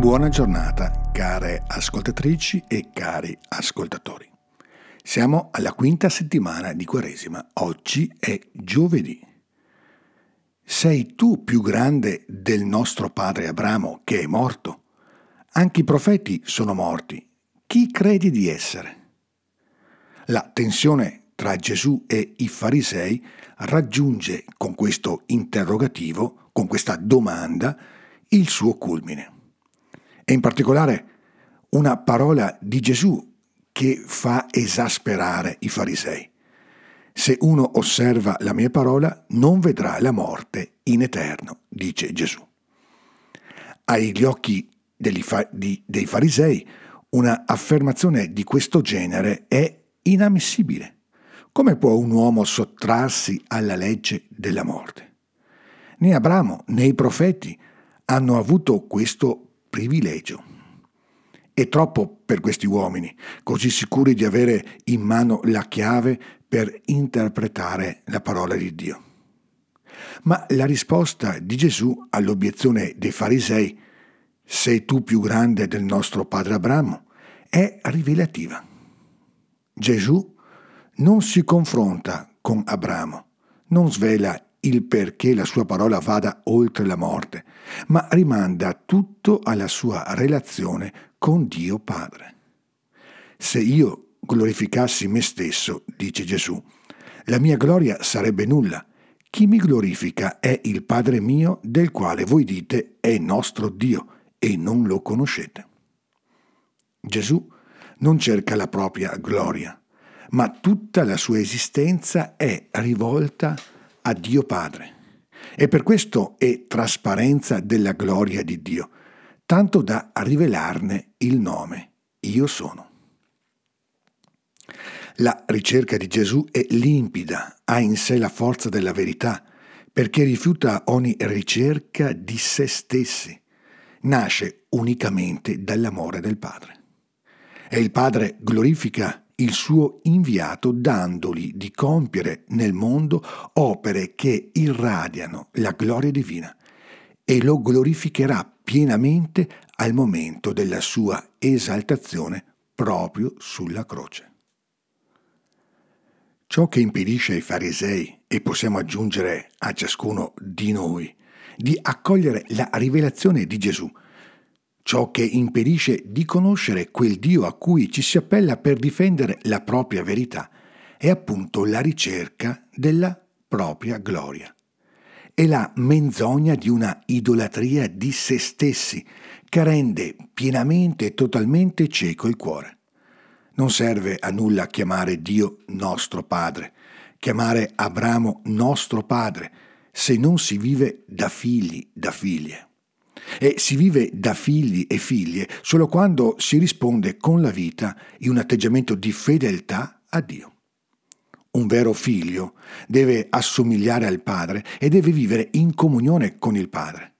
Buona giornata, care ascoltatrici e cari ascoltatori. Siamo alla quinta settimana di Quaresima. Oggi è giovedì. Sei tu più grande del nostro padre Abramo che è morto? Anche i profeti sono morti. Chi credi di essere? La tensione tra Gesù e i farisei raggiunge con questo interrogativo, con questa domanda, il suo culmine. E in particolare una parola di Gesù che fa esasperare i farisei. Se uno osserva la mia parola, non vedrà la morte in eterno, dice Gesù. Agli occhi fa- di, dei farisei, una affermazione di questo genere è inammissibile. Come può un uomo sottrarsi alla legge della morte? Né Abramo né i profeti hanno avuto questo privilegio. È troppo per questi uomini, così sicuri di avere in mano la chiave per interpretare la parola di Dio. Ma la risposta di Gesù all'obiezione dei farisei, sei tu più grande del nostro padre Abramo, è rivelativa. Gesù non si confronta con Abramo, non svela il perché la sua parola vada oltre la morte, ma rimanda tutto alla sua relazione con Dio Padre. Se io glorificassi me stesso, dice Gesù, la mia gloria sarebbe nulla. Chi mi glorifica è il Padre mio, del quale voi dite è nostro Dio, e non lo conoscete. Gesù non cerca la propria gloria, ma tutta la sua esistenza è rivolta a Dio Padre. E per questo è trasparenza della gloria di Dio, tanto da rivelarne il nome. Io sono. La ricerca di Gesù è limpida, ha in sé la forza della verità, perché rifiuta ogni ricerca di se stessi. Nasce unicamente dall'amore del Padre. E il Padre glorifica il suo inviato dandogli di compiere nel mondo opere che irradiano la gloria divina e lo glorificherà pienamente al momento della sua esaltazione proprio sulla croce. Ciò che impedisce ai farisei, e possiamo aggiungere a ciascuno di noi, di accogliere la rivelazione di Gesù, ciò che impedisce di conoscere quel Dio a cui ci si appella per difendere la propria verità, è appunto la ricerca della propria gloria. È la menzogna di una idolatria di se stessi che rende pienamente e totalmente cieco il cuore. Non serve a nulla chiamare Dio nostro Padre, chiamare Abramo nostro Padre, se non si vive da figli, da figlie. E si vive da figli e figlie solo quando si risponde con la vita in un atteggiamento di fedeltà a Dio. Un vero figlio deve assomigliare al padre e deve vivere in comunione con il padre.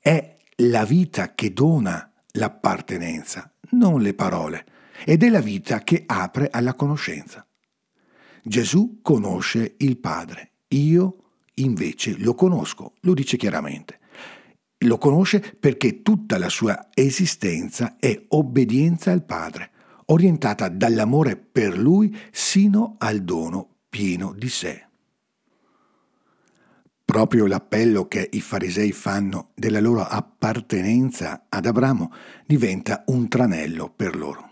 È la vita che dona l'appartenenza, non le parole, ed è la vita che apre alla conoscenza. Gesù conosce il Padre, io invece lo conosco, lo dice chiaramente. Lo conosce perché tutta la sua esistenza è obbedienza al Padre, orientata dall'amore per Lui sino al dono pieno di sé. Proprio l'appello che i farisei fanno della loro appartenenza ad Abramo diventa un tranello per loro.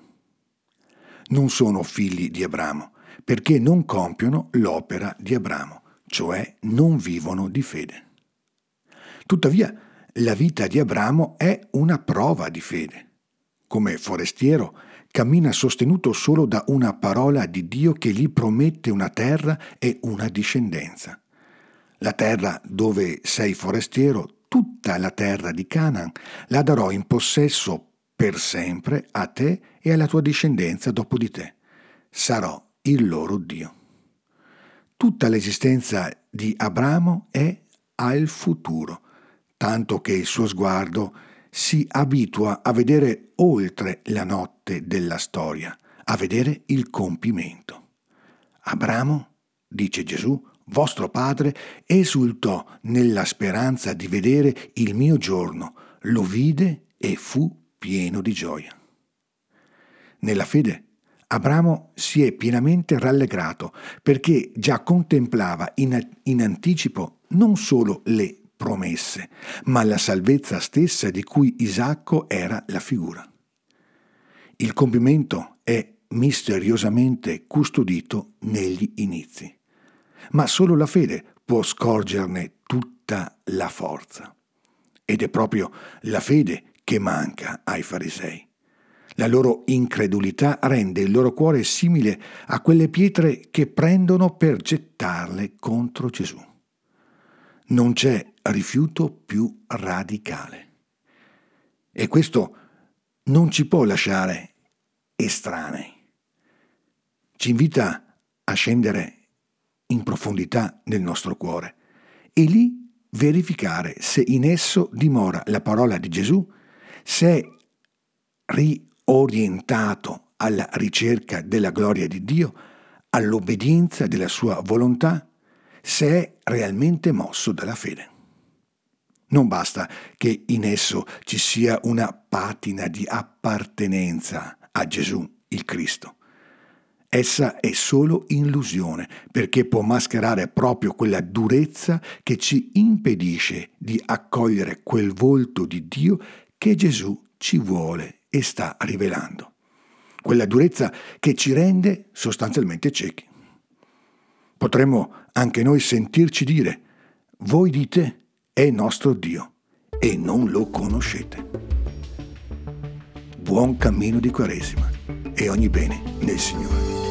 Non sono figli di Abramo, perché non compiono l'opera di Abramo, cioè non vivono di fede. Tuttavia, la vita di Abramo è una prova di fede. Come forestiero, cammina sostenuto solo da una parola di Dio che gli promette una terra e una discendenza. La terra dove sei forestiero, tutta la terra di Canaan, la darò in possesso per sempre a te e alla tua discendenza dopo di te. Sarò il loro Dio. Tutta l'esistenza di Abramo è al futuro tanto che il suo sguardo si abitua a vedere oltre la notte della storia, a vedere il compimento. Abramo, dice Gesù, vostro padre, esultò nella speranza di vedere il mio giorno, lo vide e fu pieno di gioia. Nella fede Abramo si è pienamente rallegrato perché già contemplava in, in anticipo non solo le promesse, ma la salvezza stessa di cui Isacco era la figura. Il compimento è misteriosamente custodito negli inizi, ma solo la fede può scorgerne tutta la forza. Ed è proprio la fede che manca ai farisei. La loro incredulità rende il loro cuore simile a quelle pietre che prendono per gettarle contro Gesù. Non c'è rifiuto più radicale. E questo non ci può lasciare estranei. Ci invita a scendere in profondità nel nostro cuore e lì verificare se in esso dimora la parola di Gesù, se è ri orientato alla ricerca della gloria di Dio, all'obbedienza della sua volontà, se è realmente mosso dalla fede. Non basta che in esso ci sia una patina di appartenenza a Gesù, il Cristo. Essa è solo illusione perché può mascherare proprio quella durezza che ci impedisce di accogliere quel volto di Dio che Gesù ci vuole e sta rivelando. Quella durezza che ci rende sostanzialmente ciechi. Potremmo anche noi sentirci dire, voi dite è nostro Dio e non lo conoscete. Buon cammino di Quaresima e ogni bene nel Signore.